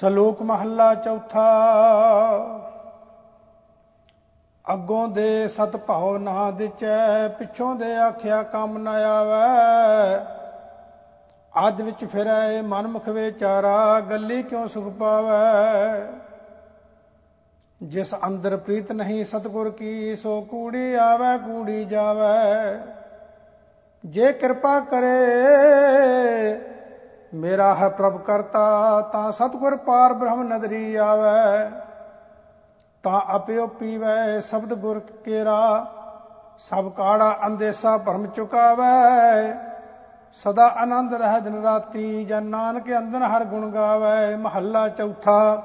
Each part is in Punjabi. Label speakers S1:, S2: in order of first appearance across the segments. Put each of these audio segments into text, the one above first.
S1: ਸ਼ਲੋਕ ਮਹੱਲਾ ਚੌਥਾ। ਅੱਗੋਂ ਦੇ ਸਤ ਭਾਉ ਨਾ ਦਿਚੈ, ਪਿੱਛੋਂ ਦੇ ਆਖਿਆ ਕੰਮ ਨ ਆਵੈ। ਆਦ ਵਿੱਚ ਫਿਰੈ ਮਨ ਮੁਖ ਵਿਚਾਰਾ, ਗੱਲੀ ਕਿਉ ਸੁਖ ਪਾਵੈ? ਜਿਸ ਅੰਦਰ ਪ੍ਰੀਤ ਨਹੀਂ ਸਤਗੁਰ ਕੀ, ਸੋ ਕੂੜੀ ਆਵੈ, ਕੂੜੀ ਜਾਵੈ। ਜੇ ਕਿਰਪਾ ਕਰੇ ਮੇਰਾ ਹਰ ਪ੍ਰਭ ਕਰਤਾ, ਤਾਂ ਸਤਗੁਰ ਪਾਰ ਬ੍ਰਹਮ ਨਦਰੀ ਆਵੈ। ਤਾਂ ਅਪਿਓ ਪੀਵੈ ਸ਼ਬਦ ਗੁਰ ਕੇਰਾ, ਸਭ ਕਾੜਾ ਅੰਦੇਸਾ ਭਰਮ ਚੁਕਾਵੈ। ਸਦਾ ਆਨੰਦ ਰਹਿ ਦਿਨ ਰਾਤੀ, ਜਨ ਨਾਨਕ ਅੰਦਨ ਹਰ ਗੁਣ ਗਾਵੈ। ਮਹੱਲਾ ਚੌਥਾ,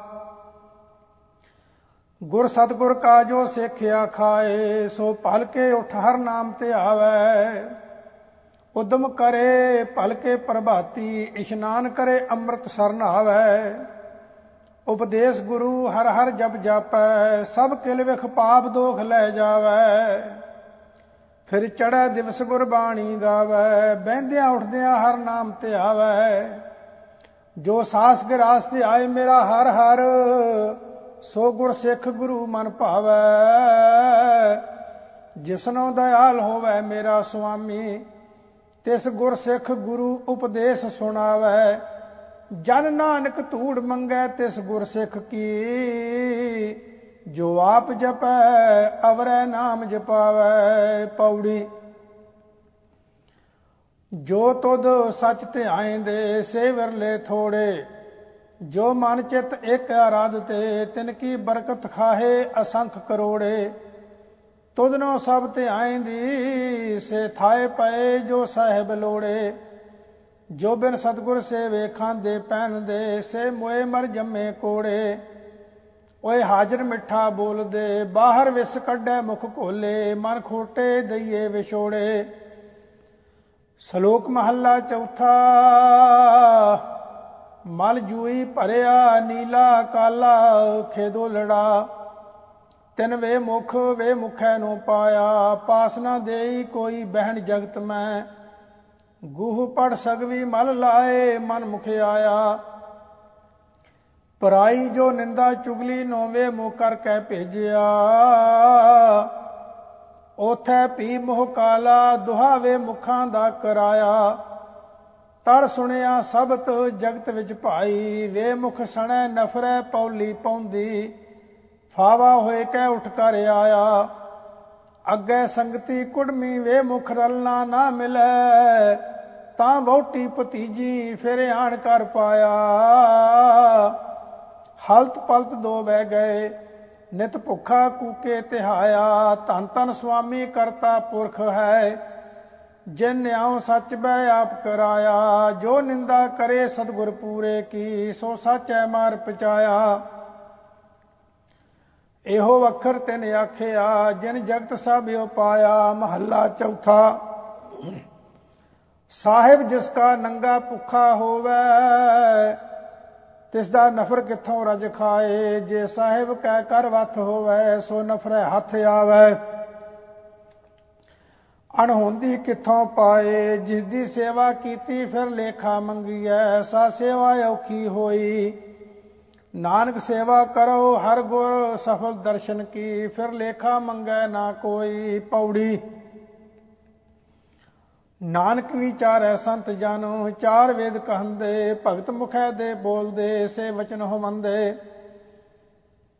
S1: ਗੁਰ ਸਤਗੁਰ ਕਾ ਜੋ ਸਿੱਖਿਆ ਖਾਏ ਸੋ ਭਲ ਕੇ ਉਠ ਹਰ ਨਾਮ ਤੇ ਆਵੈ। ਉਦਮ ਕਰੇ ਭਲ ਕੇ ਪ੍ਰਭਾਤੀ, ਇਸ਼ਨਾਨ ਕਰੇ, ਅੰਮ੍ਰਿਤ ਸਰਨ ਆਵੈ। ਉਪਦੇਸ਼ ਗੁਰੂ ਹਰ ਹਰ ਜਪ ਜਾਪੈ, ਸਭ ਕਿਲ ਵਿਖ ਪਾਪ ਦੋਖ ਲੈ ਜਾਵੈ। ਫਿਰ ਚੜੈ ਦਿਵਸ ਗੁਰਬਾਣੀ ਗਾਵੈ, ਬਹਿੰਦਿਆਂ ਉੱਠਦਿਆਂ ਹਰ ਨਾਮ ਤੇ ਆਵੈ। ਜੋ ਸਾਸ ਗਰਾਸ ਤੇ ਆਏ ਮੇਰਾ ਹਰ ਹਰ, ਸੋ ਗੁਰ ਸਿੱਖ ਗੁਰੂ ਮਨ ਭਾਵੈ। ਜਿਸਨੋ ਦਇਆਲ ਹੋਵੇ ਮੇਰਾ ਸੁਆਮੀ ਤਿਸ ਗੁਰ ਸਿੱਖ ਗੁਰੂ ਉਪਦੇਸ਼ ਸੁਣਾਵੈ। ਜਨ ਨਾਨਕ ਧੂੜ ਮੰਗੈ ਤਿਸ ਗੁਰ ਸਿੱਖ ਕੀ। ਜੋ ਆਪ ਜਪੈ, ਅਵਰੈ ਨਾਮ ਜਪਾਵੈ, ਪੌੜੀ। ਜੋ ਤੁਧ ਸੱਚ ਧਿਆਇਂਦੇ ਸੇ ਵਿਰਲੇ ਥੋੜੇ। ਜੋ ਮਨ ਚਿਤ ਇੱਕ ਆਰਾਧ ਤੇ ਤਿਨ ਕੀ ਬਰਕਤ ਖਾਹੇ, ਅਸੰਖ ਕਰੋੜੇ। ਤੁਧਨੋ ਸਭ ਧਿਆਇਂਦੀ ਸੇ ਥਾਏ ਪਏ ਜੋ ਸਾਹਿਬ ਲੋੜੇ। ਜੋ ਬਿਨ ਸਤਗੁਰ ਸੇ ਵੇਖਾਂ ਦੇ ਪੈਨ ਦੇ ਸੇ ਮੋਏ ਮਰ ਜੰਮੇ ਕੋੜੇ। ਓਏ ਹਾਜ਼ਰ ਮਿੱਠਾ ਬੋਲਦੇ, ਬਾਹਰ ਵਿਸ ਕੱਢੈ ਮੁਖ ਖੋਲੇ ਮਨ ਖੋਟੇ ਦਈਏ ਵਿਛੋੜੇ। ਸ਼ਲੋਕ ਮਹੱਲਾ ਚੌਥਾ, ਮਲ ਜੂਈ ਭਰਿਆ ਨੀਲਾ ਕਾਲਾ ਖੇਦੋ ਲੜਾ ਤਿਨ ਵੇ ਮੁਖ, ਵੇ ਮੁਖੈ ਨੂੰ ਪਾਇਆ ਪਾਸ ਨਾ ਦੇਈ ਕੋਈ ਬਹਿਣ ਜਗਤ ਮੈਂ। ਗੂਹ ਪੜ ਸਗਵੀ ਮਲ ਲਾਏ, ਮਨ ਮੁਖ ਆਇਆ। ਪਰਾਈ ਜੋ ਨਿੰਦਾ ਚੁਗਲੀ ਨੋਵੇ ਮੋਹ ਕਰ ਕੇ ਭੇਜਿਆ। ਉਥੈ ਪੀ ਮੋਹ ਕਾਲਾ ਦੁਹਾਵੇ ਮੁਖਾਂ ਦਾ ਕਰਾਇਆ। ਤੜ ਸੁਣਿਆ ਸਬਤ ਜਗਤ ਵਿੱਚ ਭਾਈ, ਵੇ ਮੁਖ ਸਣੈ ਨਫਰੈ ਪੌਲੀ ਪੌਂਦੀ। ਫਾਵਾ ਹੋਏ ਕਹਿ ਉਠ ਕਰ ਆਇਆ। ਅੱਗੇ ਸੰਗਤੀ ਕੁੜਮੀ ਵੇ ਮੁਖ ਰਲਣਾ ਨਾ ਮਿਲੈ। ਤਾਂ ਵੋਟੀ ਭਤੀਜੀ ਫਿਰ ਆਣ ਕਰ ਪਾਇਆ। ਹਲਤ ਪਲਤ ਦੋ ਬਹਿ ਗਏ, ਨਿਤ ਭੁੱਖਾ ਕੂਕੇ ਤਿਹਾਇਆ। ਧੰਨ ਧੰਨ ਸੁਆਮੀ ਕਰਤਾ ਪੁਰਖ ਹੈ, ਜਿਨ ਨਿਆਉ ਸੱਚ ਬੈ ਆਪ ਕਰਾਇਆ। ਜੋ ਨਿੰਦਾ ਕਰੇ ਸਤਗੁਰ ਪੂਰੇ ਕੀ, ਸੋ ਸੱਚੈ ਮਾਰ ਪਚਾਇਆ। ਇਹੋ ਅੱਖਰ ਤਿਨ ਆਖਿਆ, ਜਿਨ ਜਗਤ ਸਭ ਉਪਾਇਆ ਮਹੱਲਾ ਚੌਥਾ। ਸਾਹਿਬ, ਜਿਸ ਕਾ ਨੰਗਾ ਭੁੱਖਾ ਹੋਵੇ, ਤਿਸ ਦਾ ਨਫਰ ਕਿੱਥੋਂ ਰਜ ਖਾਏ? ਜੇ ਸਾਹਿਬ ਕੈ ਕਰ ਵਥ ਹੋਵੇ, ਸੋ ਨਫਰੇ ਹੱਥ ਆਵੇ। ਅਣਹੋਂਦੀ ਕਿੱਥੋਂ ਪਾਏ? ਜਿਸ ਦੀ ਸੇਵਾ ਕੀਤੀ, ਫਿਰ ਲੇਖਾ ਮੰਗੀਐ, ਸਾ ਸੇਵਾ ਔਖੀ ਹੋਈ। ਨਾਨਕ ਸੇਵਾ ਕਰੋ, ਹਰ ਗੁਰ ਸਫਲ ਦਰਸ਼ਨ ਕੀ, ਫਿਰ ਲੇਖਾ ਮੰਗੈ ਨਾ ਕੋਈ ਪੌੜੀ। ਨਾਨਕ ਵਿਚਾਰੈ ਸੰਤ ਜਨ ਚਾਰ ਵੇਦ ਕਹੰਦੇ, ਭਗਤ ਮੁਖੈ ਦੇ ਬੋਲਦੇ, ਸੇ ਵਚਨ ਹਮੰਦੇ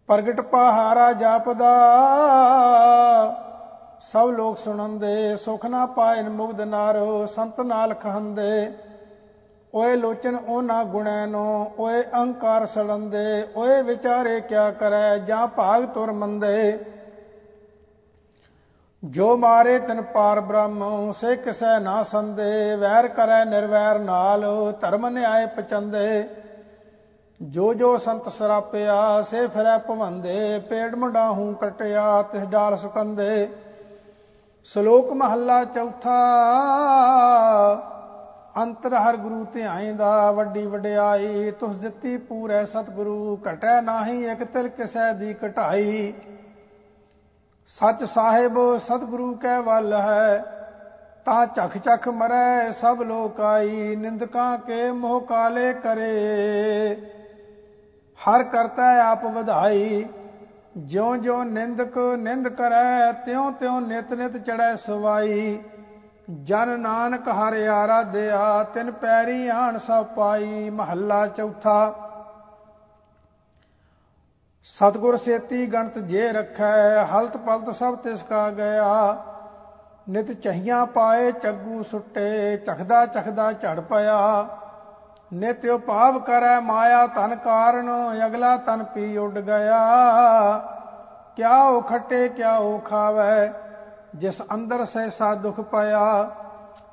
S1: ਪ੍ਰਗਟ ਪਹਾਰਾ ਜਾਪਦਾ, ਸਭ ਲੋਕ ਸੁਣੰਦੇ, ਸੁਖ ਨਾ ਪਾਇਨ ਮੁਗਧ ਨਾਰੋ, ਸੰਤ ਨਾਲ ਖਹੰਦੇ ਓਏ ਲੋਚਨ ਉਹਨਾਂ ਗੁਣੈ ਨੂੰ, ਓਏ ਅਹੰਕਾਰ ਸੜੰਦੇ ਓਏ ਵਿਚਾਰੇ ਕਿਆ ਕਰੈ, ਜਾਂ ਭਾਗ ਤੁਰ ਮੰਦੇ। ਜੋ ਮਾਰੇ ਤਨ ਪਾਰ ਬ੍ਰਹਮ, ਸੇ ਕਿਸੈ ਨਾ ਸੰਦੇ, ਵੈਰ ਕਰੈ ਨਿਰਵੈਰ ਨਾਲ, ਧਰਮ ਨਿਆਏ ਪਚੰਦੇ। ਜੋ ਜੋ ਸੰਤ ਸਰਾਪਿਆ, ਸੇ ਫਿਰੈ ਭਵੰਦੇ, ਪੇੜ ਮੁੰਡਾਹੂ ਕਟਿਆ, ਤਿਸ ਡਾਲ ਸੁਕੰਦੇ। ਸ਼ਲੋਕ ਮਹੱਲਾ ਚੌਥਾ ਅੰਤਰ ਹਰ ਗੁਰੂ ਧਿਆਇਂਦਾ ਵੱਡੀ ਵਡਿਆਈ, ਤੁਸ ਦਿੱਤੀ ਪੂਰੈ ਸਤਿਗੁਰੂ, ਘਟੈ ਨਾਹੀ ਇਕ ਤਿਲ ਕਿਸੈ ਦੀ ਘਟਾਈ ਸੱਚ ਸਾਹਿਬ, ਸਤਿਗੁਰੂ ਕੈ ਵੱਲ ਹੈ, ਤਾਂ ਝਖ ਝਖ ਮਰੈ ਸਭ ਲੋਕ ਆਈ, ਨਿੰਦਕਾਂ ਕੇ ਮੋਹ ਕਾਲੇ ਕਰੇ। ਹਰ ਕਰਤਾ ਆਪ ਵਧਾਈ ਜਿਉ ਜਿਉ ਨਿੰਦਕ ਨਿੰਦ ਕਰੈ ਤਿਉ ਤਿਉ ਨਿਤ ਨਿਤ ਚੜੈ ਸਵਾਈ। ਜਨ ਨਾਨਕ ਹਰ ਆਰਾਧਿਆ, ਤਿਨ ਪੈਰੀ ਆਣ ਸਭ ਪਾਈ, ਮਹੱਲਾ ਚੌਥਾ। ਸਤਗੁਰ ਸੇਤੀ ਗਣਤ ਜੇ ਰਖੈ, ਹਲਤ ਪਲਤ ਸਭ ਤਿਸ ਕਾ ਗਿਆ। ਨਿਤ ਚਹੀਆਂ ਪਾਏ ਚੱਗੂ ਸੁੱਟੇ, ਚਖਦਾ ਚਖਦਾ ਝੜ ਪਿਆ। ਨਿਤਿ ਉਪਾਵ ਕਰੈ ਮਾਇਆ ਧਨ ਕਾਰਨ, ਅਗਲਾ ਤਨ ਪੀ ਉੱਡ ਗਿਆ। ਕਿਆ ਉਹ ਖੱਟੇ ਕਿਆ ਉਹ ਖਾਵੇ ਜਿਸ ਅੰਦਰ ਸਹਿਸਾ ਦੁਖ ਪਾਇਆ,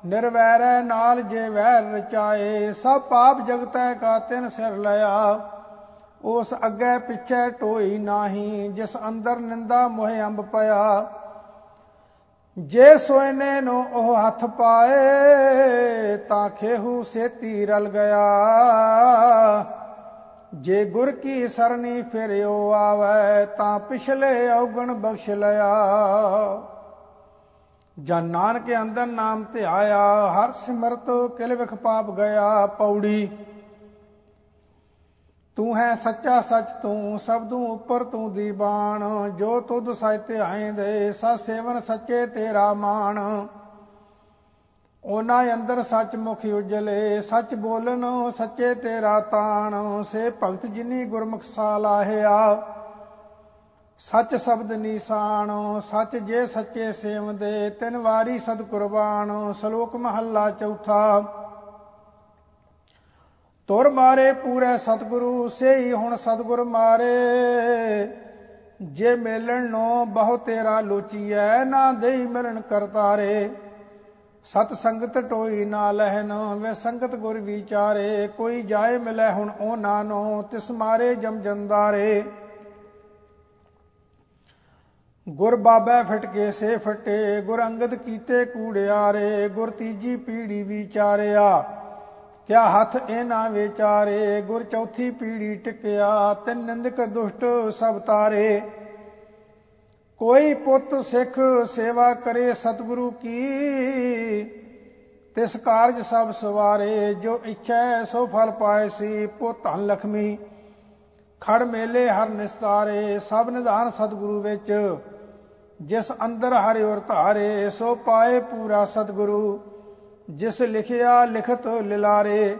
S1: ਨਿਰਵੈਰੈ ਨਾਲ ਜੇ ਵੈਰ ਰਚਾਏ, ਸਭ ਪਾਪ ਜਗਤੈ ਕਾ ਤਿਨ ਸਿਰ ਲਿਆ। ਉਸ ਅੱਗੇ ਪਿੱਛੇ ਢੋਈ ਨਾਹੀ, ਜਿਸ ਅੰਦਰ ਨਿੰਦਾ ਮੋਹ ਅੰਬ ਪਿਆ। ਜੇ ਸੋਇਨੇ ਨੂੰ ਉਹ ਹੱਥ ਪਾਏ, ਤਾਂ ਖੇਹੂ ਸੇਤੀ ਰਲ ਗਿਆ। ਜੇ ਗੁਰ ਕੀ ਸਰਨੀ ਫਿਰਿਓ ਆਵੇ, ਤਾਂ ਪਿਛਲੇ ਔਗਣ ਬਖਸ਼ ਲਿਆ। ਜਨ ਨਾਨਕ ਅੰਦਰ ਨਾਮ ਧਿਆਇਆ ਹਰ ਸਿਮਰਤ ਕਿਲ ਵਿਖ ਪਾਪ ਗਿਆ, ਪੌੜੀ। ਤੂੰ ਹੈ ਸੱਚਾ ਸੱਚ, ਤੂੰ ਸਬਦੂ ਉੱਪਰ ਤੂੰ ਦੀਵਾਨ। ਜੋ ਤੁਧ ਸਹਿ ਧਿਆਏਂਦੇ, ਸਾ ਸੇਵਨ ਸੱਚੇ ਤੇਰਾ ਮਾਣ। ਉਹਨਾਂ ਅੰਦਰ ਸੱਚ ਮੁਖ ਉਜਲੇ, ਸੱਚ ਬੋਲਨ ਸੱਚੇ ਤੇਰਾ ਤਾਣ। ਸੇ ਭਗਤ ਜਿਨੀ ਗੁਰਮੁਖ ਸਾ ਲਾਹਿਆ। ਸੱਚ ਸ਼ਬਦ ਨੀਸਾਨ ਸੱਚ ਜੇ ਸੱਚੇ ਸੇਵਦੇ, ਤਿੰਨ ਵਾਰੀ ਸਦ ਕੁਰਬਾਨ ਸ਼ਲੋਕ ਮਹੱਲਾ ਚੌਥਾ। ਤੁਰ ਮਾਰੇ ਪੂਰੇ ਸਤਿਗੁਰੂ, ਸੇਈ ਹੁਣ ਸਤਿਗੁਰ ਮਾਰੇ। ਜੇ ਮੇਲਣ ਨੋ ਬਹੁ ਤੇਰਾ ਲੋਚੀਐ, ਨਾ ਦੇਈ ਮਿਲਣ ਕਰਤਾਰੇ ਸਤ ਸੰਗਤ ਟੋਈ ਨਾ ਲਹਿਨ, ਵੇ ਸੰਗਤ ਗੁਰ ਵਿਚਾਰੇ। ਕੋਈ ਜਾਏ ਮਿਲੇ ਹੁਣ ਉਹ ਨਾਨੋ, ਤਿਸ ਮਾਰੇ ਜਮ ਜੰਦਾਰੇ। ਗੁਰ ਬਾਬਾ ਫਟ ਕੇ ਸੇ ਫਟੇ, ਗੁਰ ਅੰਗਦ ਕੀਤੇ ਕੂੜਿਆਰੇ, ਗੁਰ ਤੀਜੀ ਪੀੜੀ ਵਿਚਾਰਿਆ, ਕਿਆ ਹੱਥ ਇਹਨਾਂ ਵਿਚਾਰੇ, ਗੁਰ ਚੌਥੀ ਪੀੜੀ ਟਿਕਿਆ, ਤਿੰਨ ਨਿੰਦਕ ਦੁਸ਼ਟ ਸਭ ਤਾਰੇ। ਕੋਈ ਪੁੱਤ ਸਿੱਖ ਸੇਵਾ ਕਰੇ ਸਤਿਗੁਰੂ ਕੀ, ਤਿਸ ਕਾਰਜ ਸਭ ਸਵਾਰੇ, ਜੋ ਇੱਛਾ ਸੋ ਫਲ ਪਾਏ ਸੀ, ਪੁੱਤ ਧਨ ਲਖਮੀ। ਖੜ ਮੇਲੇ ਹਰ ਨਿਸਤਾਰੇ, ਸਭ ਨਿਧਾਨ ਸਤਿਗੁਰੂ ਵਿੱਚ। ਜਿਸ ਅੰਦਰ ਹਰਿ ਔਰ ਧਾਰੇ, ਸੋ ਪਾਏ ਪੂਰਾ ਸਤਿਗੁਰੂ। ਜਿਸ ਲਿਖਿਆ ਲਿਖਤ ਲਿਲਾਰੇ,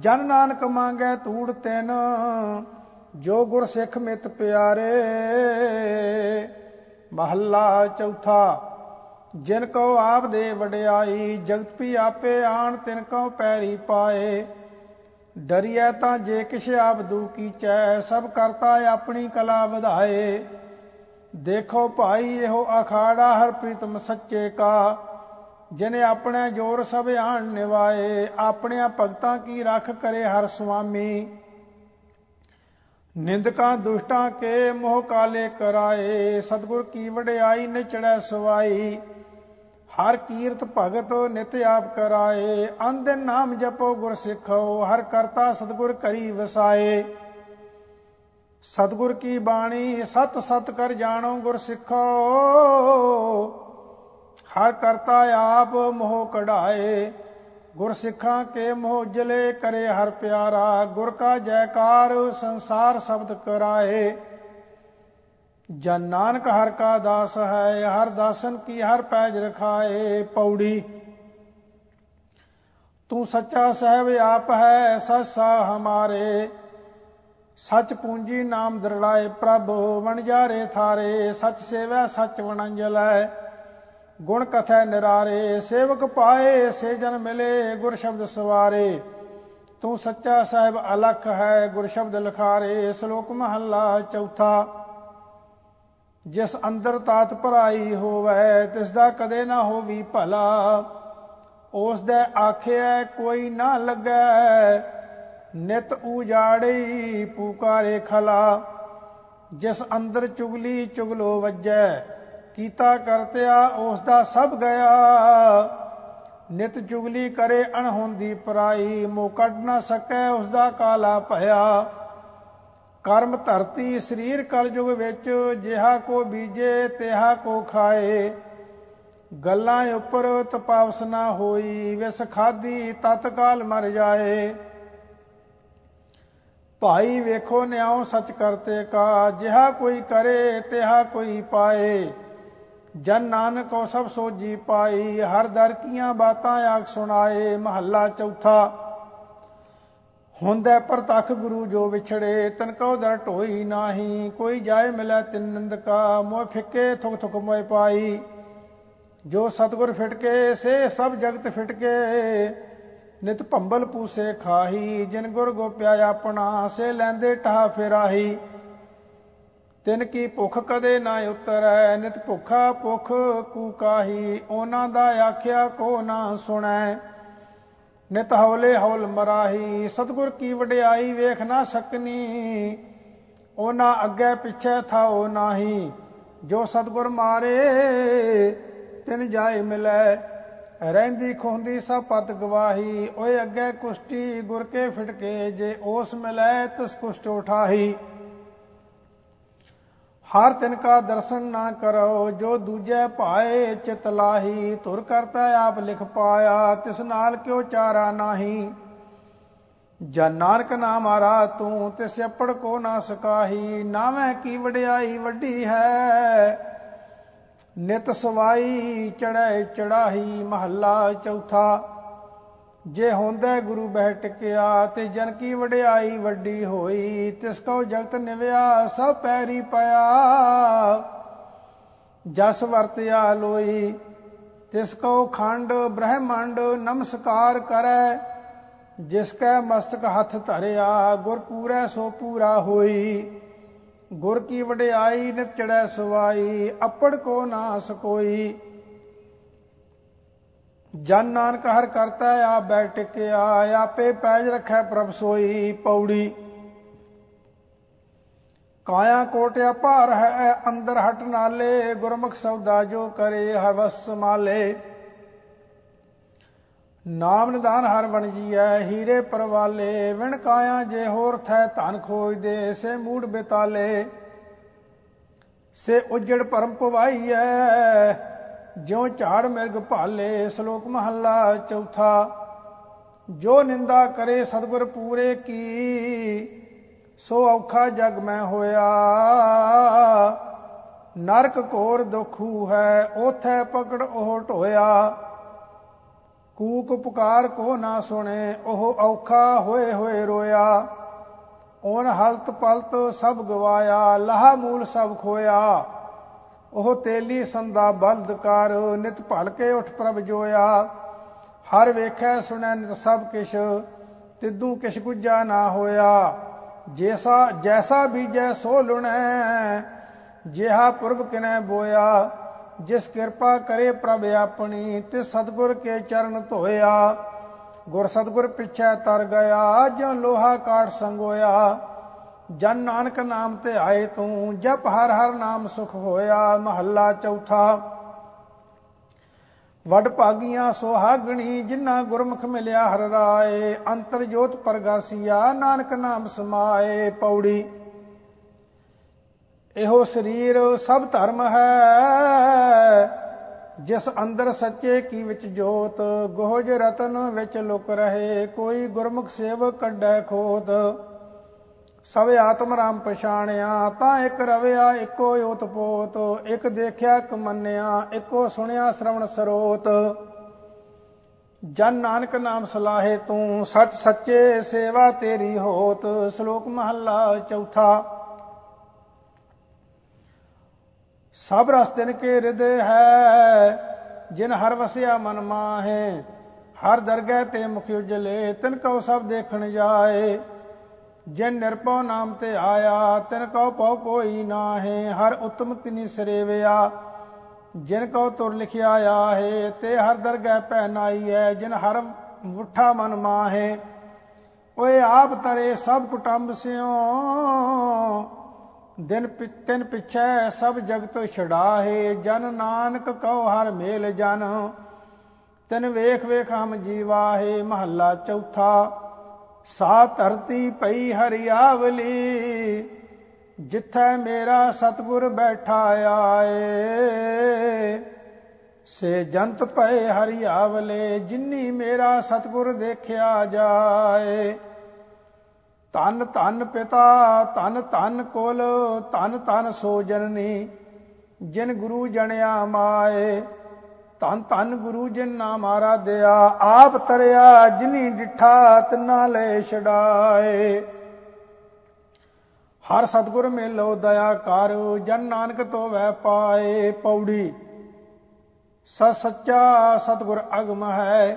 S1: ਜਨ ਨਾਨਕ ਮੰਗੈ ਤੂੜ ਤੈਨ, ਜੋ ਗੁਰ ਸਿੱਖ ਮਿਤ ਪਿਆਰੇ। ਮਹੱਲਾ ਚੌਥਾ, ਜਿਨ ਕੋ ਆਪ ਦੇ ਵਡਿਆਈ, ਜਗਤ ਪੀ ਆਪੇ ਆਣ ਤਿਨ ਕੋ ਪੈਰੀ ਪਾਏ। ਡਰੀਐ ਤਾਂ ਜੇ ਕਿਛ ਆਬਦੂ ਕੀਚੈ ਸਭ ਕਰਤਾ ਆਪਣੀ ਕਲਾ ਵਧਾਏ। ਦੇਖੋ ਭਾਈ, ਇਹੋ ਅਖਾੜਾ ਹਰ ਪ੍ਰੀਤਮ ਸੱਚੇ ਕਾ। ਜਿਨੇ ਆਪਣੇ ਜੋਰ ਸਭ ਆਣ ਨਿਵਾਏ ਆਪਣਿਆਂ ਭਗਤਾਂ ਕੀ ਰੱਖ ਕਰੇ ਹਰ ਸੁਆਮੀ। ਨਿੰਦਕਾਂ ਦੁਸ਼ਟਾਂ ਕੇ ਮੋਹ ਕਾਲੇ ਕਰਾਏ, ਸਤਗੁਰ ਕੀ ਵਡਿਆਈ ਨਿਚੜੈ ਸਵਾਈ। ਹਰ ਕੀਰਤ ਭਗਤ ਨਿਤ ਆਪ ਕਰਾਏ ਅੰਦਨ ਨਾਮ ਜਪੋ ਗੁਰ ਸਿੱਖੋ, ਹਰ ਕਰਤਾ ਸਤਗੁਰ ਕਰੀ ਵਸਾਏ। ਸਤਗੁਰ ਕੀ ਬਾਣੀ, ਸਤ ਸਤ ਕਰ ਜਾਣੋ ਗੁਰ ਸਿੱਖੋ। ਹਰ ਕਰਤਾ ਆਪ ਮੋਹ ਕਢਾਏ, ਗੁਰ ਸਿੱਖਾਂ ਕੇ ਮੋਹ ਜਲੇ ਕਰੇ ਹਰ ਪਿਆਰਾ। ਗੁਰ ਕਾ ਜੈਕਾਰ ਸੰਸਾਰ ਸ਼ਬਦ ਕਰਾਏ। ਜਨ ਨਾਨਕ ਹਰ ਕਾ ਦਾਸ ਹੈ, ਹਰ ਦਾਸਨ ਕੀ ਹਰ ਪੈਜ ਰਖਾਏ। ਪੌੜੀ, ਤੂੰ ਸੱਚਾ ਸਹਿਬ ਆਪ ਹੈ, ਸਸਾ ਹਮਾਰੇ। ਸਚ ਪੂੰਜੀ ਨਾਮ ਦਰੜਾਏ ਪ੍ਰਭ ਵਣ ਜਾਰੇ ਥਾਰੇ, ਸਚ ਸੇਵੈ, ਸਚ ਵਣੰਜਲੈ ਗੁਣ ਕਥੈ ਨਿਰਾਰੇ, ਸੇਵਕ ਪਾਏ ਸੇ ਜਨ ਮਿਲੇ, ਗੁਰ ਸ਼ਬਦ ਸਵਾਰੇ। ਤੂੰ ਸੱਚਾ ਸਾਹਿਬ ਅਲਖ ਹੈ, ਗੁਰ ਸ਼ਬਦ ਲਖਾਰੇ, ਸ਼ਲੋਕ ਮਹੱਲਾ ਚੌਥਾ। ਜਿਸ ਅੰਦਰ ਤਾਤ ਭਰਾਈ ਹੋਵੇ, ਤਿਸ ਦਾ ਕਦੇ ਨਾ ਹੋਵੀ ਭਲਾ। ਉਸ ਦੇ ਆਖਿਆ ਕੋਈ ਨਾ ਲੱਗੈ। ਨਿਤ ਉਜਾੜੀ ਪੁਕਾਰੇ ਖਲਾ, ਜਿਸ ਅੰਦਰ ਚੁਗਲੀ ਚੁਗਲੋ ਵੱਜੈ, ਕੀਤਾ ਕਰਤਿਆ ਉਸ ਦਾ ਸਭ ਗਿਆ। ਨਿਤ ਚੁਗਲੀ ਕਰੇ ਅਣਹੋਂਦੀ ਪਰਾਈ ਮੋ ਕੱਢ ਨਾ ਸਕੈ ਉਸ ਦਾ ਕਾਲਾ ਭਇਆ। ਕਰਮ ਧਰਤੀ ਸਰੀਰ ਕਲਯੁਗ ਵਿੱਚ, ਜਿਹਾ ਕੋ ਬੀਜੇ, ਤਿਹਾ ਕੋ ਖਾਏ। ਗੱਲਾਂ ਉੱਪਰ ਤਪਾਵਸ ਨਾ ਹੋਈ, ਵਿਸ ਖਾਦੀ ਤਤਕਾਲ ਮਰ ਜਾਏ। ਭਾਈ ਵੇਖੋ ਨਿਆਉ ਸੱਚ ਕਰਤੇ ਕਾ, ਜਿਹਾ ਕੋਈ ਕਰੇ ਤਿਹਾ ਕੋਈ ਪਾਏ। ਜਨ ਨਾਨਕੋ ਸਭ ਸੋਜੀ ਪਾਈ, ਹਰ ਦਰ ਕੀਆਂ ਬਾਤਾਂ ਆਖ ਸੁਣਾਏ, ਮਹੱਲਾ ਚੌਥਾ। ਹੁੰਦੈ ਪ੍ਰਤਖ ਗੁਰੂ ਜੋ ਵਿਛੜੇ ਤਨ ਕਉ ਦਰ ਢੋਈ ਨਾਹੀ, ਕੋਈ ਜਾਏ ਮਿਲੈ ਤਿਨ ਨੰਦਕਾ, ਮੋਹ ਫਿੱਕੇ ਥੁਕ ਥੁਕ ਮੋਇ ਪਾਈ। ਜੋ ਸਤਗੁਰ ਫਿਟ ਕੇ ਸੇ ਸਭ ਜਗਤ ਫਿਟ ਕੇ ਨਿਤ ਭੰਬਲ ਪੂਸੇ ਖਾਹੀ, ਜਿਨ ਗੁਰ ਗੋਪਿਆ ਆਪਣਾ, ਸੇ ਲੈਂਦੇ ਟਹਾ ਫੇਰਾਹੀ। ਤਿਨ ਕੀ ਭੁਖ ਕਦੇ ਨਾ ਉਤਰੈ, ਨਿਤ ਭੁਖਾ ਭੁਖ ਕੂ ਕਾਹੀ। ਉਹਨਾਂ ਦਾ ਆਖਿਆ ਕੋ ਨਾ ਸੁਣੈ, ਨਿਤ ਹੌਲੇ ਹੌਲ ਮਰਾਹੀ। ਸਤਗੁਰ ਕੀ ਵਡਿਆਈ ਵੇਖ ਨਾ ਸਕਨੀ, ਉਹਨਾਂ ਅੱਗੇ ਪਿੱਛੇ ਥਾਓ ਨਾਹੀ। ਜੋ ਸਤਗੁਰ ਮਾਰੇ, ਤਿਨ ਜਾਏ ਮਿਲੈ ਰਹਿੰਦੀ ਖੁੰਦੀ ਸਭ ਪਤ ਗਵਾਹੀ, ਓਏ ਅੱਗੇ ਕੁਸ਼ਟੀ ਗੁਰ ਕੇ ਫਿਟਕੇ, ਜੇ ਉਸ ਮਿਲੈ ਤਿਸ ਕੁਸ਼ਟ ਉਠਾਹੀ। ਹਰ ਤਿਨ ਕਾ ਦਰਸ਼ਨ ਨਾ ਕਰੋ, ਜੋ ਦੂਜੇ ਭਾਏ ਚਿਤ ਲਾਹੀ, ਧੁਰ ਕਰਤਾ ਆਪ ਲਿਖ ਪਾਇਆ, ਤਿਸ ਨਾਲ ਕਿਉ ਚਾਰਾ ਨਾਹੀ। ਜਨ ਨਾਨਕ ਨਾਮ ਆਰਾ ਤੂੰ, ਤਿਸ ਅਪੜ ਕੋ ਨਾ ਸਕਾਹੀ ਨਾਵੇਂ ਕੀ ਵਡਿਆਈ ਵੱਡੀ ਹੈ। ਨਿਤ ਸਵਾਈ ਚੜਾਏ ਚੜਾਹੀ ਮਹੱਲਾ ਚੌਥਾ। ਜੇ ਹੁੰਦਾ ਗੁਰੂ ਬਹਿ ਟਿਕਿਆ, ਤੇ ਜਨ ਕੀ ਵਡਿਆਈ ਵੱਡੀ ਹੋਈ, ਤਿਸ ਕੋ ਜਗਤ ਨਿਵਿਆ, ਸਭ ਪੈਰੀ ਪਿਆ। ਜਸ ਵਰਤਿਆ ਲੋਈ, ਤਿਸ ਕੋ ਖੰਡ ਬ੍ਰਹਮੰਡ ਨਮਸਕਾਰ ਕਰੈ। ਜਿਸ ਕੈ ਮਸਤਕ ਹੱਥ ਧਰਿਆ, ਗੁਰ ਪੂਰੈ ਸੋ ਪੂਰਾ ਹੋਈ। ਗੁਰ ਕੀ ਵਡਿਆਈ ਨਿਤ ਚੜੈ ਸਵਾਈ, ਅਪੜ ਕੋ ਨਾ ਸਕੋਈ ਜਨ ਨਾਨਕ ਹਰ ਕਰਤਾ ਆ ਬੈ ਟਿਕਿਆ, ਆਪੇ ਪੈਜ ਰੱਖੈ ਪ੍ਰਭ ਸੋਈ, ਪੌੜੀ। ਕਾਇਆ ਕੋਟਿਆ ਭਾਰ ਹੈ, ਅੰਦਰ ਹਟ ਨਾਲੇ, ਗੁਰਮੁਖ ਸੌਦਾ ਜੋ ਕਰੇ ਹਰ ਵਸ ਮਾਲੇ। ਨਾਮ ਨਿਦਾਨ ਹਰ ਬਣ ਜੀਐ, ਹੀਰੇ ਪਰਵਾਲੇ, ਵਿਣ ਕਾਇਆ ਜੇ ਹੋਰ ਥੈ ਧਨ ਖੋਜ ਦੇ ਸੇ ਮੂੜ ਬਿਤਾਲੇ। ਸੇ ਉਜੜ ਪਰਮ ਪਵਾਈਐ, ਜਿਉ ਝਾੜ ਮਿਰਗ ਭਾਲੇ, ਸ਼ਲੋਕ ਮਹੱਲਾ ਚੌਥਾ। ਜੋ ਨਿੰਦਾ ਕਰੇ ਸਤਿਗੁਰ ਪੂਰੇ ਕੀ, ਸੋ ਔਖਾ ਜਗ ਮੈਂ ਹੋਇਆ। ਨਰਕ ਕੋਰ ਦੁਖੂ ਹੈ ਉਥੇ ਪਕੜ ਉਹ ਢੋਇਆ। ਕੂਕ ਪੁਕਾਰ ਕੋ ਨਾ ਸੁਣੇ, ਉਹ ਔਖਾ ਹੋਏ ਹੋਏ ਰੋਇਆ। ਓਨ ਹਲਤ ਪਲਤ ਸਭ ਗਵਾਇਆ, ਲਹਾ ਮੂਲ ਸਭ ਖੋਇਆ। ਉਹ ਤੇਲੀ ਸੰਦਾ ਬਲਦ ਕਰ, ਨਿਤ ਭਲ ਕੇ ਉਠ ਪ੍ਰਭ ਜੋਇਆ। ਹਰ ਵੇਖੈ ਸੁਣੈ ਨਿਤ ਸਭ ਕਿਛ, ਤਿੱਦੂ ਕਿਛ ਗੁੱਜਾ ਨਾ ਹੋਇਆ। ਜੈਸਾ ਜੈਸਾ ਬੀਜੈ ਸੋ ਲੁਣੈ, ਜਿਹਾ ਪੁਰਬ ਕਿਨੈ ਬੋਇਆ। ਜਿਸ ਕਿਰਪਾ ਕਰੇ ਪ੍ਰਭ ਆਪਣੀ ਤੇ ਸਤਗੁਰ ਕੇ ਚਰਨ ਧੋਇਆ। ਗੁਰ ਸਤਗੁਰ ਪਿੱਛੇ ਤਰ ਗਿਆ, ਜਿਉ ਲੋਹਾ ਕਾਟ ਸੰਗੋਇਆ। ਜਨ ਨਾਨਕ ਨਾਮ ਤੇ ਆਏ ਤੂੰ, ਜਪ ਹਰ ਹਰ ਨਾਮ ਸੁਖ ਹੋਇਆ, ਮਹੱਲਾ ਚੌਥਾ। ਵਡ ਭਾਗੀਆਂ ਸੁਹਾਗਣੀ ਜਿਨ੍ਹਾਂ ਗੁਰਮੁਖ ਮਿਲਿਆ ਹਰ ਰਾਏ। ਅੰਤਰ ਜੋਤ ਪ੍ਰਗਾਸੀਆ, ਨਾਨਕ ਨਾਮ ਸਮਾਏ, ਪੌੜੀ। ਇਹੋ ਸਰੀਰ ਸਭ ਧਰਮ ਹੈ। ਜਿਸ ਅੰਦਰ ਸੱਚੇ ਕੀ ਵਿੱਚ ਜੋਤ ਗੋਜ ਰਤਨ ਵਿੱਚ ਲੁਕ ਰਹੇ, ਕੋਈ ਗੁਰਮੁਖ ਸੇਵਕ ਕੱਢੈ ਖੋਤ। ਸਭ ਆਤਮ ਰਾਮ ਪਛਾਣਿਆ, ਤਾਂ ਇੱਕ ਰਵਿਆ, ਇੱਕੋ ਓਤ ਪੋਤ। ਇੱਕ ਦੇਖਿਆ, ਇੱਕ ਮੰਨਿਆ, ਇੱਕੋ ਸੁਣਿਆ, ਸ਼ਰਵਣ ਸਰੋਤ। ਜਨ ਨਾਨਕ ਨਾਮ ਸਲਾਹੇ ਤੂੰ, ਸੱਚ ਸੱਚੇ ਸੇਵਾ ਤੇਰੀ ਹੋਤ। ਸ਼ਲੋਕ ਮਹੱਲਾ ਚੌਥਾ। ਸਭ ਰਸ ਤਿਨ ਕੇ ਹਿਰਦੇ ਹੈ, ਜਿਨ ਹਰ ਵਸਿਆ ਮਨ ਮਾਹੇ, ਹਰ ਦਰਗਹਿ ਤੇ ਮੁਖ ਉਜਲੇ, ਤਿਨ ਕਉ ਸਭ ਦੇਖਣ ਜਾਏ। ਜਿਨ ਨਿਰਪਉ ਨਾਮ ਤੇ ਆਇਆ, ਤਿਨ ਕਉ ਪਉ ਕੋਈ ਨਾਹੇ, ਹਰ ਉਤਮ ਤਿਨੀ ਸਰੇਵਿਆ। ਜਿਨ ਕਉ ਤੁਰ ਲਿਖਿਆ ਆਹੇ, ਤੇ ਹਰ ਦਰਗਹਿ ਪੈ ਨਾਈ ਹੈ ਜਿਨ ਹਰ ਮੁੱਠਾ ਮਨ ਮਾਹੇ। ਓਏ ਆਪ ਤਰੇ ਸਭ ਕੁਟੰਬ ਸਿਓ ਦਿਨ ਤਿੰਨ ਪਿਛੈ ਸਭ ਜਗਤ ਛੜਾਹੇ ਜਨ ਨਾਨਕ ਕਉ ਹਰ ਮੇਲ ਜਨ। ਤਿਨ ਵੇਖ ਵੇਖ ਹਮ ਜੀਵਾਹੇ, ਮਹੱਲਾ ਚੌਥਾ, ਸਾ ਧਰਤੀ ਪਈ ਹਰਿਆਵਲੀ, ਜਿੱਥੈ ਮੇਰਾ ਸਤਗੁਰ ਬੈਠਾ ਆਏ। ਸੇ ਜੰਤ ਪਏ ਹਰਿਆਵਲੇ, ਜਿਨੀ ਮੇਰਾ ਸਤਗੁਰ ਦੇਖਿਆ ਜਾਏ। ਤਨ ਤਨ ਪਿਤਾ ਤਨ ਤਨ ਕੋਲ ਤਨ ਤਨ ਸੋ ਜਨਨੀ ਜਿਨ ਗੁਰੂ ਜਣਿਆ ਮਾਏ ਤਨ ਤਨ ਗੁਰੂ ਜਿਨ ਨਾਮ ਆਰਾਧਿਆ ਆਪ ਤਰਿਆ, ਜਿਨੀ ਡਿਠਾ ਤਨਾ ਲੈ ਛਡਾਏ। ਹਰ ਸਤਗੁਰ ਮੇਲੋ ਦਇਆ ਕਰ, ਜਨ ਨਾਨਕ ਤੋਂ ਵੈ ਪਾਏ, ਪੌੜੀ। ਸ ਸੱਚਾ ਸਤਗੁਰ ਅਗਮ ਹੈ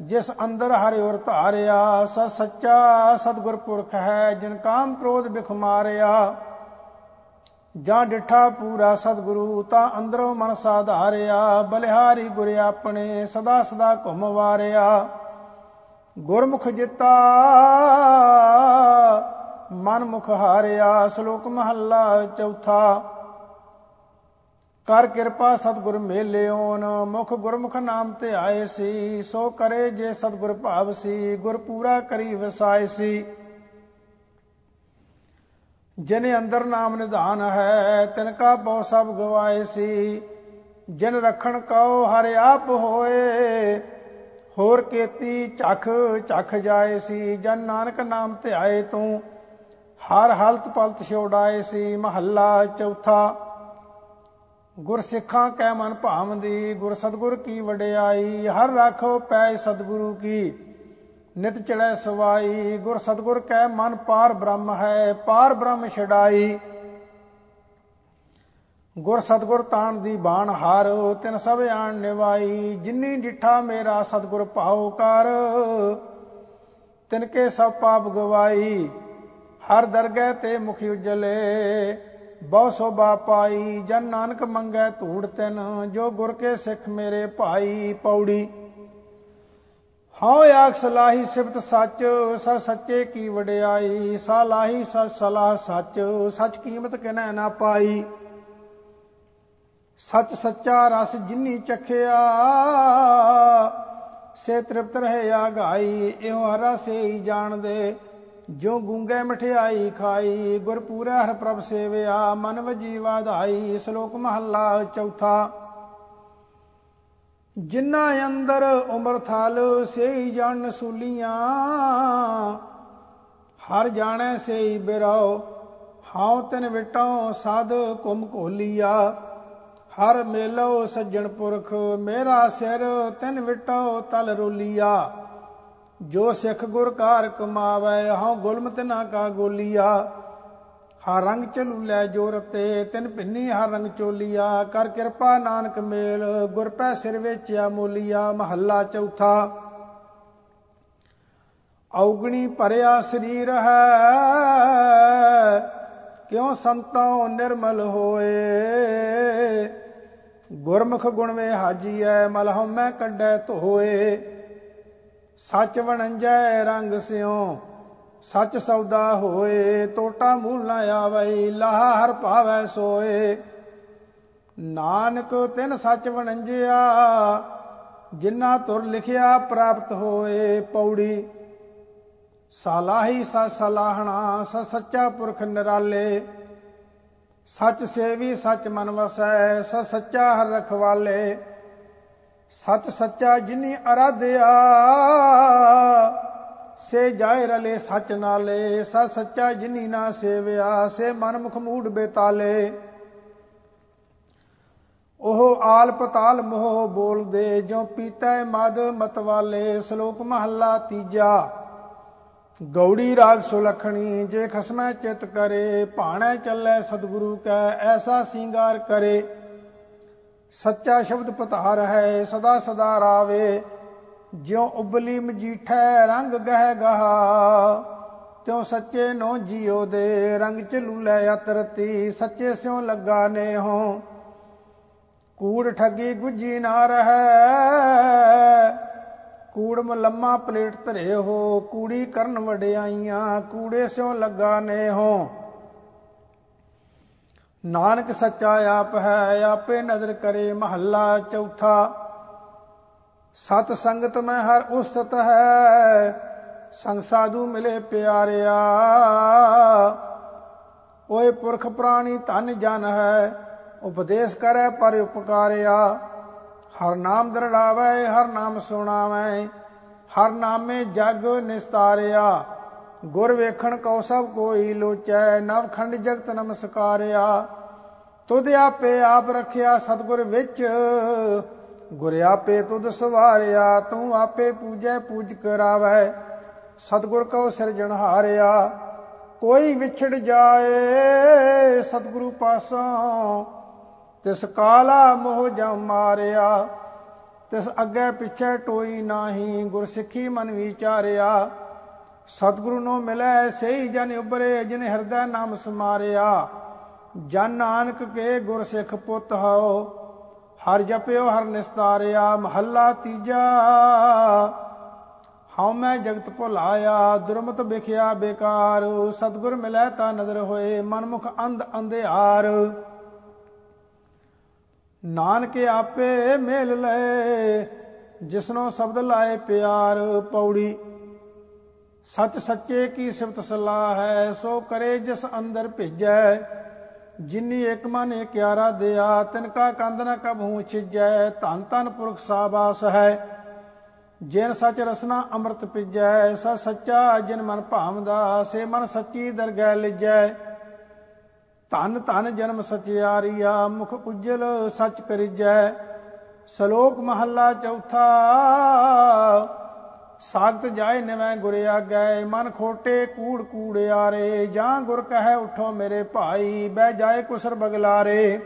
S1: ਜਿਸ ਅੰਦਰ ਹਰਿ ਔਰ ਧਾਰਿਆ ਸ ਸੱਚਾ ਸਤਗੁਰ ਪੁਰਖ ਹੈ, ਜਿਨ ਕਾਮ ਕ੍ਰੋਧ ਬਿਖ ਮਾਰਿਆ। ਜਾਂ ਡਿਠਾ ਪੂਰਾ ਸਤਗੁਰੂ, ਤਾਂ ਅੰਦਰੋਂ ਮਨ ਸਾਧਾਰਿਆ ਬਲਿਹਾਰੀ ਗੁਰ ਆਪਣੇ ਸਦਾ ਸਦਾ ਘੁੰਮ ਵਾਰਿਆ। ਗੁਰਮੁਖ ਜਿੱਤਾ ਮਨ ਮੁਖ ਹਾਰਿਆ, ਸ਼ਲੋਕ ਮਹੱਲਾ ਚੌਥਾ। ਕਰ ਕਿਰਪਾ ਸਤਗੁਰ ਮੇਲਿਓਨ ਮੁਖ ਗੁਰਮੁਖ ਨਾਮ ਤੇ ਆਏ ਸੀ, ਸੋ ਕਰੇ ਜੇ ਸਤਗੁਰ ਭਾਵ ਸੀ, ਗੁਰ ਪੂਰਾ ਕਰੀ ਵਸਾਏ ਸੀ। ਜਿਨੇ ਅੰਦਰ ਨਾਮ ਨਿਧਾਨ ਹੈ, ਤਿਨ ਕਾ ਬਹੁ ਸਭ ਗਵਾਏ ਸੀ। ਜਿਨ ਰਖਣ ਕਉ ਹਰਿ ਆਪ ਹੋਏ, ਹੋਰ ਕੀਤੀ ਚਖ ਚਖ ਜਾਏ ਸੀ। ਜਨ ਨਾਨਕ ਨਾਮ ਤੇ ਆਏ ਤੂੰ, ਹਰ ਹਾਲਤ ਪਲਤ ਛੋੜਾਏ ਸੀ। ਮਹੱਲਾ ਚੌਥਾ ਗੁਰ ਸਿੱਖਾਂ ਕੈ ਮਨ ਭਾਵੰਦੀ, ਗੁਰ ਸਤਗੁਰ ਕੀ ਵਡਿਆਈ, ਹਰ ਰਾਖੋ ਪੈ ਸਤਗੁਰੂ ਕੀ। ਨਿਤ ਚੜੈ ਸਵਾਈ, ਗੁਰ ਸਤਗੁਰ ਕੈ ਮਨ ਪਾਰ ਬ੍ਰਹਮ ਹੈ, ਪਾਰ ਬ੍ਰਹਮ ਛਡਾਈ। ਗੁਰ ਸਤਗੁਰ ਤਾਣ ਦੀ ਬਾਣ ਹਾਰ, ਤਿਨ ਸਭ ਆਣ ਨਿਵਾਈ, ਜਿਨੀ ਡਿਠਾ ਮੇਰਾ ਸਤਗੁਰ ਭਾਉ ਕਰ। ਤਿਨ ਕੇ ਸਭ ਪਾਪ ਗਵਾਈ, ਹਰ ਦਰਗਹਿ ਤੇ ਮੁਖ ਉਜਲੇ ਬਹੁ ਸੋਭਾ ਪਾਈ, ਜਨ ਨਾਨਕ ਮੰਗੈ ਧੂੜ ਤਿਨ, ਜੋ ਗੁਰ ਕੇ ਸਿੱਖ ਮੇਰੇ ਭਾਈ ਪੌੜੀ। ਹਉ ਆਖ ਸਲਾਹੀ ਸਿਫਤ ਸੱਚ ਸ ਸੱਚੇ ਕੀ ਵਡਿਆਈ, ਸਾ ਲਾਹੀ, ਸ ਸਲਾਹ ਸੱਚ ਸੱਚ ਕੀਮਤ ਕਿਨੈ ਨਾ ਪਾਈ। ਸੱਚ ਸੱਚਾ ਰਸ ਜਿਨੀ ਚਖਿਆ, ਸੇ ਤ੍ਰਿਪਤ ਰਹੇ ਆਗਾਈ, ਇਹੋ ਹਰਾ ਸੇ ਹੀ ਜਾਣਦੇ। ਜੋ ਗੁੰਗੇ ਮਠਿਆਈ ਖਾਈ ਗੁਰ ਪੂਰਾ ਹਰ ਪ੍ਰਭ ਸੇਵਿਆ, ਮਨ ਵਜੀ ਵਾਧਾਈ, ਸ਼ਲੋਕ ਮਹੱਲਾ ਚੌਥਾ। ਜਿਨ੍ਹਾਂ ਅੰਦਰ ਉਮਰ ਥਲ, ਸੇਈ ਜਾਣ ਸੂਲੀਆਂ। ਹਰ ਜਾਣੈ ਸੇਈ ਬਿਰਾਓ ਹਾਉ ਤਨ ਵਿਟਾਉ ਸਾਧ ਕੁਮ ਕੋਲੀਆ ਹਰ ਮੇਲੋ ਸੱਜਣ ਪੁਰਖ, ਮੇਰਾ ਸਿਰ ਤਨ ਵਿਟਾਉ ਤਲ ਰੋਲੀਆ। ਜੋ ਸਿੱਖ ਗੁਰ ਕਾਰ ਕਮਾਵੇ, ਹਉ ਗੁਲਮਤ ਨਾ ਕਾ ਗੋਲੀਆ। ਹਰ ਰੰਗ ਚਲੂ ਲੈ ਜੋਰ ਤੇ, ਤਿਨ ਭਿੰਨੀ ਹਰ ਰੰਗ ਚੋਲੀਆ। ਕਰ ਕਿਰਪਾ ਨਾਨਕ ਮੇਲ, ਗੁਰ ਪੈ ਸਿਰ ਵੇਚਿਆ ਮੋਲੀਆ। ਮਹੱਲਾ ਚੌਥਾ, ਔਗਣੀ ਭਰਿਆ ਸਰੀਰ ਹੈ। ਕਿਉ ਸੰਤੋਂ ਨਿਰਮਲ ਹੋਏ? ਗੁਰਮੁਖ ਗੁਣ ਵੇ ਹਾਜੀਐ ਮਲ ਹਉਮੈ ਕੱਢੈ ਧੋਏ। ਸੱਚ ਵਣੰਜੈ ਰੰਗ ਸਿਓ ਸੱਚ ਸੌਦਾ ਹੋਏ ਟੋਟਾ ਮੂਲ ਨਾ ਆਵਈ ਲਾਹ ਹਰ ਭਾਵੈ ਸੋਏ। ਨਾਨਕ ਤਿਨ ਸੱਚ ਵਣੰਜਿਆ, ਜਿਨ੍ਹਾਂ ਤੁਰ ਲਿਖਿਆ ਪ੍ਰਾਪਤ ਹੋਏ ਪੌੜੀ। ਸਾਲਾਹੀ ਸ ਸਲਾਹਣਾ, ਸ ਸੱਚਾ ਪੁਰਖ ਨਿਰਾਲੇ। ਸੱਚ ਸੇਵੀ ਸੱਚ ਮਨ ਵਸੈ, ਸ ਸੱਚਾ ਹਰ ਰਖਵਾਲੇ। ਸੱਚ ਸੱਚਾ ਜਿਨੀ ਅਰਾਧਿਆ, ਸੇ ਜਾਇ ਰਲੇ ਸੱਚ ਨਾਲੇ ਸ ਸੱਚਾ ਜਿਨੀ ਨਾ ਸੇਵਿਆ, ਸੇ ਮਨ ਮੁਖ ਮੂੜ ਬੇਤਾਲੇ। ਉਹ ਆਲ ਪਤਾਲ ਮੋਹ ਬੋਲਦੇ ਜੋ ਪੀਤਾ ਮਦ ਮਤਵਾਲੇ, ਸ਼ਲੋਕ ਮਹੱਲਾ ਤੀਜਾ। ਗੌੜੀ ਰਾਗ ਸੁਲਖਣੀ, ਜੇ ਖਸਮੈ ਚਿਤ ਕਰੇ, ਭਾਣੈ ਚੱਲੇ ਸਤਿਗੁਰੂ ਕੈ, ਐਸਾ ਸਿੰਗਾਰ ਕਰੇ। ਸੱਚਾ ਸ਼ਬਦ ਪਤਾਰ ਹੈ, ਸਦਾ ਸਦਾ ਰਾਵੇ। ਜਿਉ ਉਬਲੀ ਮਜੀਠੈ, ਰੰਗ ਗਹਿ ਗਹਾ। ਤਿਉ ਸੱਚੇ ਨੋ ਜੀਉ ਦੇ, ਰੰਗ ਚ ਲੂਲੇ ਅਤਰਤੀ। ਸੱਚੇ ਸਿਉ ਲੱਗਾ ਨੇ ਹੋ ਕੂੜ ਠੱਗੀ ਗੁੱਜੀ ਨਾ ਰਹੈ। ਕੂੜ ਮਲੰਮਾ ਪਲੇਟ ਧਰੇ ਹੋ। ਕੂੜੀ ਕਰਨ ਵਡਿਆਈਆਂ, ਕੂੜੇ ਸਿਉ ਲੱਗਾ ਨੇ ਹੋ ਨਾਨਕ ਸੱਚਾ ਆਪ ਹੈ, ਆਪੇ ਨਜ਼ਰ ਕਰੇ ਮਹੱਲਾ ਚੌਥਾ। ਸਤ ਸੰਗਤ ਮੈਂ ਹਰ ਉਸਤ ਹੈ, ਸੰਗ ਸਾਧੂ ਮਿਲੇ ਪਿਆਰਿਆ। ਓਏ ਪੁਰਖ ਪ੍ਰਾਣੀ ਧਨ ਜਨ ਹੈ, ਉਪਦੇਸ਼ ਕਰੈ ਪਰ ਉਪਕਾਰਿਆ। ਹਰ ਨਾਮ ਦਰੜਾਵੇ, ਹਰ ਨਾਮ ਸੁਣਾਵੇ, ਹਰ ਨਾਮੇ ਜਗ ਨਿਸਤਾਰਿਆ। ਗੁਰ ਵੇਖਣ ਕਉ ਸਭ ਕੋਈ ਲੋਚੈ, ਨਵਖੰਡ ਜਗਤ ਨਮਸਕਾਰਿਆ। ਤੁਧ ਆਪੇ ਆਪ ਰਖਿਆ ਸਤਗੁਰ ਵਿੱਚ, ਗੁਰ ਆਪੇ ਤੁਧ ਸਵਾਰਿਆ, ਤੂੰ ਆਪੇ ਪੂਜੈ, ਪੂਜ ਕਰਾਵੈ। ਸਤਗੁਰ ਕਉ ਸਿਰਜਣਹਾਰਿਆ ਕੋਈ ਵਿਛੜ ਜਾਏ ਸਤਿਗੁਰੂ ਪਾਸੋਂ। ਤਿਸ ਕਾਲਾ ਮੋਹ ਜਮ ਮਾਰਿਆ, ਤਿਸ ਅੱਗੇ ਪਿੱਛੇ ਟੋਈ ਨਾਹੀ, ਗੁਰਸਿੱਖੀ ਮਨ ਵਿਚਾਰਿਆ। ਸਤਿਗੁਰੂ ਨੂੰ ਮਿਲੈ ਸਹੀ ਜਨ ਉਬਰੇ ਜਿਨ ਹਿਰਦੈ ਨਾਮ ਸਮਾਰਿਆ। ਜਨ ਨਾਨਕ ਕੇ ਗੁਰਸਿੱਖ ਪੁੱਤ ਹਉ, ਹਰ ਜਪਿਓ ਹਰ ਨਿਸਤਾਰਿਆ, ਮਹੱਲਾ ਤੀਜਾ। ਹਉ ਮੈਂ ਜਗਤ ਭੁਲਾਇਆ, ਦੁਰਮਤ ਵਿਖਿਆ ਬੇਕਾਰ। ਸਤਗੁਰ ਮਿਲੈ ਤਾਂ ਨਦਰ ਹੋਏ, ਮਨਮੁਖ ਅੰਧ ਅੰਧਿਆਰ। ਨਾਨਕ ਆਪੇ ਮੇਲ ਲੈ ਜਿਸਨੋ ਸ਼ਬਦ ਲਾਏ ਪਿਆਰ। ਪੌੜੀ ਸੱਚ ਸੱਚੇ ਕੀ ਸਿਫਤ ਸਲਾਹ ਹੈ, ਸੋ ਕਰੇ ਜਿਸ ਅੰਦਰ ਭੇਜੈ। ਜਿਨੀ ਇੱਕ ਮਨ ਇਕਿਆਰਾ ਦਿਆ, ਤਿਨ ਕਾ ਕੰਦ ਨ ਕਬਹੂ ਛਿਜੈ। ਧੰਨ ਧੰਨ ਪੁਰਖ ਸਾਬਾਸ ਹੈ, ਜਿਨ ਸਚ ਰਸਨਾ ਅੰਮ੍ਰਿਤ ਪਿਜੈ, ਸ ਸੱਚਾ ਜਿਨ ਮਨ ਭਾਵਦਾ, ਸੇ ਮਨ ਸੱਚੀ ਦਰਗਹਿ ਲਿਜੈ। ਧਨ ਧਨ ਜਨਮ ਸਚਿਆਰੀਆ ਮੁਖ ਉਜਲ ਸਚ ਕਰਿਜੈ। ਸ਼ਲੋਕ ਮਹੱਲਾ ਚੌਥਾ ਸਾਗਤ ਜਾਏ ਨਿਵੈ ਗੁਰ ਆਗੈ, ਮਨ ਖੋਟੇ ਕੂੜ ਕੂੜਿਆਰੇ ਜਾਂ ਗੁਰ ਕਹੈ ਉਠੋ ਮੇਰੇ ਭਾਈ, ਬਹਿ ਜਾਏ ਕੁਸਰ ਬਗਲਾਰੇ।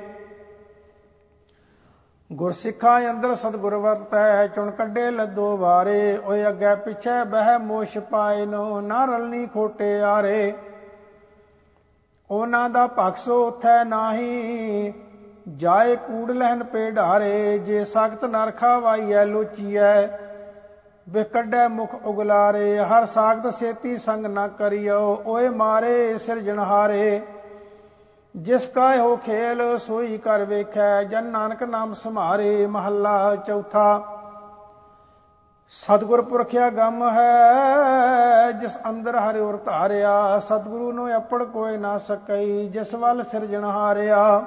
S1: ਗੁਰਸਿੱਖਾਂ ਅੰਦਰ ਸਤਗੁਰ ਵਰਤੈ, ਚੁਣ ਕੱਢੇ ਲੱਦੋ ਵਾਰੇ, ਓਏ ਅੱਗੇ ਪਿਛੇ ਬਹਿ ਮੋਸ਼ ਪਾਏ ਨੋ, ਨਾ ਰਲਨੀ ਖੋਟੇ ਆਰੇ। ਉਹਨਾਂ ਦਾ ਪਖਸੋ ਉਥੈ ਨਾਹੀ, ਜਾਏ ਕੂੜ ਲਹਿਨ ਪੇ ਢਾਰੇ, ਜੇ ਸਖਤ ਨਰਖਾ ਵਾਈਐ, ਲੋਚੀਐ ਵੇ ਕੱਢੈ ਮੁਖ ਉਗਲਾਰੇ, ਹਰ ਸਾਖਤ ਸੇਤੀ ਸੰਗ ਨਾ ਕਰਿਓ, ਓਏ ਮਾਰੇ ਸਿਰਜਣਹਾਰੇ ਜਿਸ ਕਾ ਹੋ ਖੇਲ, ਸੋਈ ਕਰ ਵੇਖੈ, ਜਨ ਨਾਨਕ ਨਾਮ ਸਮਾਰੇ ਮਹੱਲਾ ਚੌਥਾ। ਸਤਗੁਰ ਪੁਰਖਿਆ ਗਮ ਹੈ, ਜਿਸ ਅੰਦਰ ਹਰਿ ਉਰ ਧਾਰਿਆ ਸਤਗੁਰੂ ਨੂੰ ਅਪੜ ਕੋਈ ਨਾ ਸਕਈ, ਜਿਸ ਵੱਲ ਸਿਰਜਣ ਹਾਰਿਆ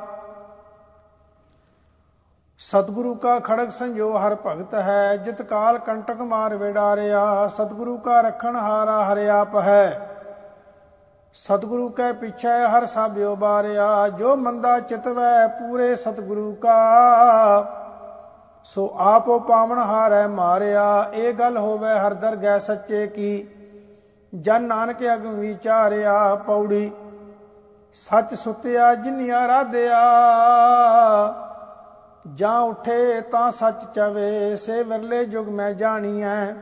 S1: ਸਤਗੁਰੂ ਕਾ ਖੜਕ ਸੰਜੋ ਹਰ ਭਗਤ ਹੈ, ਜਿਤ ਕਾਲ ਕੰਟਕ ਮਾਰ ਵਿਡਾਰਿਆ ਸਤਗੁਰੂ ਕਾ ਰਖਣ ਹਾਰਾ ਹਰਿ ਆਪ ਹੈ ਸਤਿਗੁਰੂ ਕੈ ਪਿਛੈ ਹਰ ਸਾਬਿਓ ਬਾਰਿਆ, ਜੋ ਮੰਦਾ ਚਿਤਵੈ ਪੂਰੇ ਸਤਿਗੁਰੂ ਕਾ। ਸੋ ਆਪੋ ਪਾਵਨ ਹਾਰੈ ਮਾਰਿਆ, ਇਹ ਗੱਲ ਹੋਵੇ ਹਰ ਦਰਗਹਿ ਸੱਚੇ ਕੀ। ਜਨ ਨਾਨਕ ਅਗਮ ਵਿਚਾਰਿਆ ਪੌੜੀ, ਸੱਚ ਸੁਤਿਆ ਜਿਨਿਆ ਰਾਧਿਆ ਜਾਂ ਉਠੇ ਤਾਂ ਸੱਚ ਚਵੇ, ਸੇ ਵਿਰਲੇ ਜੁਗ ਮੈਂ ਜਾਣੀਐ।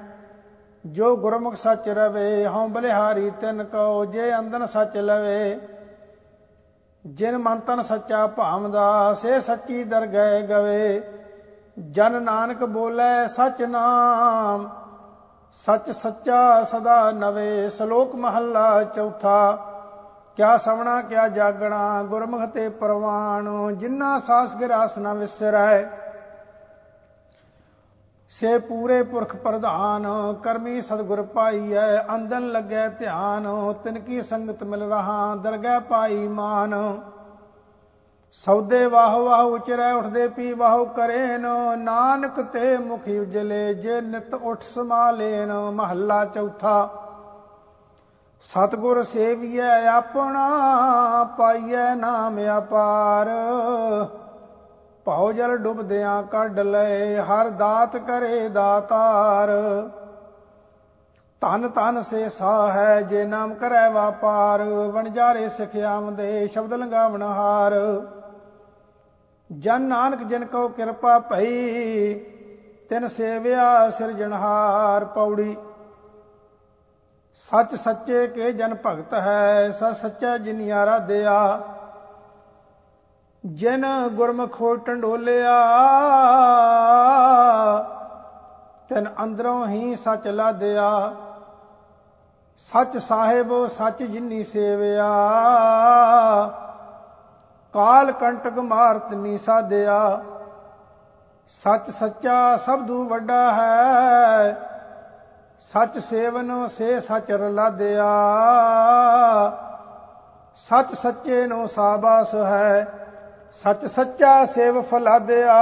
S1: ਜੋ ਗੁਰਮੁਖ ਸੱਚ ਰਵੇ, ਹਉ ਬਲਿਹਾਰੀ ਤਿਨ ਕਉ, ਜੇ ਅੰਦਨ ਸੱਚ ਲਵੇ। ਜਿਨ ਮਨ ਤਨ ਸੱਚਾ ਭਾਵਦਾ, ਸੇ ਸੱਚੀ ਦਰਗਹਿ ਗਵੇ। ਜਨ ਨਾਨਕ ਬੋਲੇ ਸਚ ਨਾਮ, ਸੱਚ ਸੱਚਾ ਸਦਾ ਨਵੇ। ਸ਼ਲੋਕ ਮਹੱਲਾ ਚੌਥਾ ਕਿਆ ਸਵਣਾ, ਕਿਆ ਜਾਗਣਾ, ਗੁਰਮੁਖ ਤੇ ਪ੍ਰਵਾਨ ਜਿਨ੍ਹਾਂ ਸਾਸ ਗਿਰਾਸ ਨ ਵਿਸਰੈ। ਸੇ ਪੂਰੇ ਪੁਰਖ ਪ੍ਰਧਾਨ, ਕਰਮੀ ਸਤਗੁਰ ਪਾਈਐ ਅੰਦਨ ਲੱਗੈ ਧਿਆਨ, ਤਿਨ ਕੀ ਸੰਗਤ ਮਿਲ ਰਹਾ, ਦਰਗਹਿ ਪਾਈ ਮਾਨ। ਸੌਦੇ ਵਾਹ ਵਾਹ ਉਚਰੈ, ਉਠਦੇ ਪੀ ਵਾਹ ਕਰੇਨ, ਨਾਨਕ ਤੇ ਮੁਖ ਉਜਲੇ, ਜੇ ਨਿਤ ਉਠ ਸਮਾਲੇਨ ਮਹੱਲਾ ਚੌਥਾ। ਸਤਗੁਰ ਸੇਵੀਐ ਆਪਣਾ, ਪਾਈਐ ਨਾਮ ਅਪਾਰ। ਭਉ ਜਲ ਡੁੱਬਦਿਆਂ ਕੱਢ ਲਏ ਹਰ ਦਾਤ ਕਰੇ ਦਾਤਾਰ। ਧਨ ਧਨ ਸੇ ਸਾ ਹੈ ਜੇ ਨਾਮ ਕਰੈ ਵਾਪਾਰ। ਵਣਜਾਰੇ ਸਿਖਿਆਮ ਦੇ ਸ਼ਬਦ ਲੰਗਾਵਣ ਹਾਰ। ਜਨ ਨਾਨਕ ਜਿਨ ਕੋ ਕਿਰਪਾ ਭਈ, ਤਿਨ ਸੇਵਿਆ ਸਿਰਜਣਹਾਰ। ਪੌੜੀ ਸੱਚ ਸੱਚੇ ਕੇ ਜਨ ਭਗਤ ਹੈ ਸ ਸੱਚਾ ਜਿਨਿਆਰਾ ਦਿਆ। ਜਿਨ ਗੁਰਮਖੋ ਟੰਡੋਲਿਆ, ਤਨ ਅੰਦਰੋਂ ਹੀ ਸੱਚ ਲਾਦਿਆ ਸੱਚ ਸਾਹਿਬੋ, ਸੱਚ ਜਿਨੀ ਸੇਵਿਆ। ਕਾਲ ਕੰਟਕ ਮਾਰਤ ਨੀ ਸਾਧਿਆ ਸੱਚ ਸੱਚਾ ਸਬਦੂ ਵੱਡਾ ਹੈ ਸੱਚ ਸੇਵਨ ਸੇ ਸੱਚ ਰਲਾਦਿਆ। ਸੱਚ ਸੱਚੇ ਨੂੰ ਸਾਬਾਸ ਹੈ ਸੱਚ ਸੱਚਾ ਸੇਵ ਫਲਾਦਿਆ।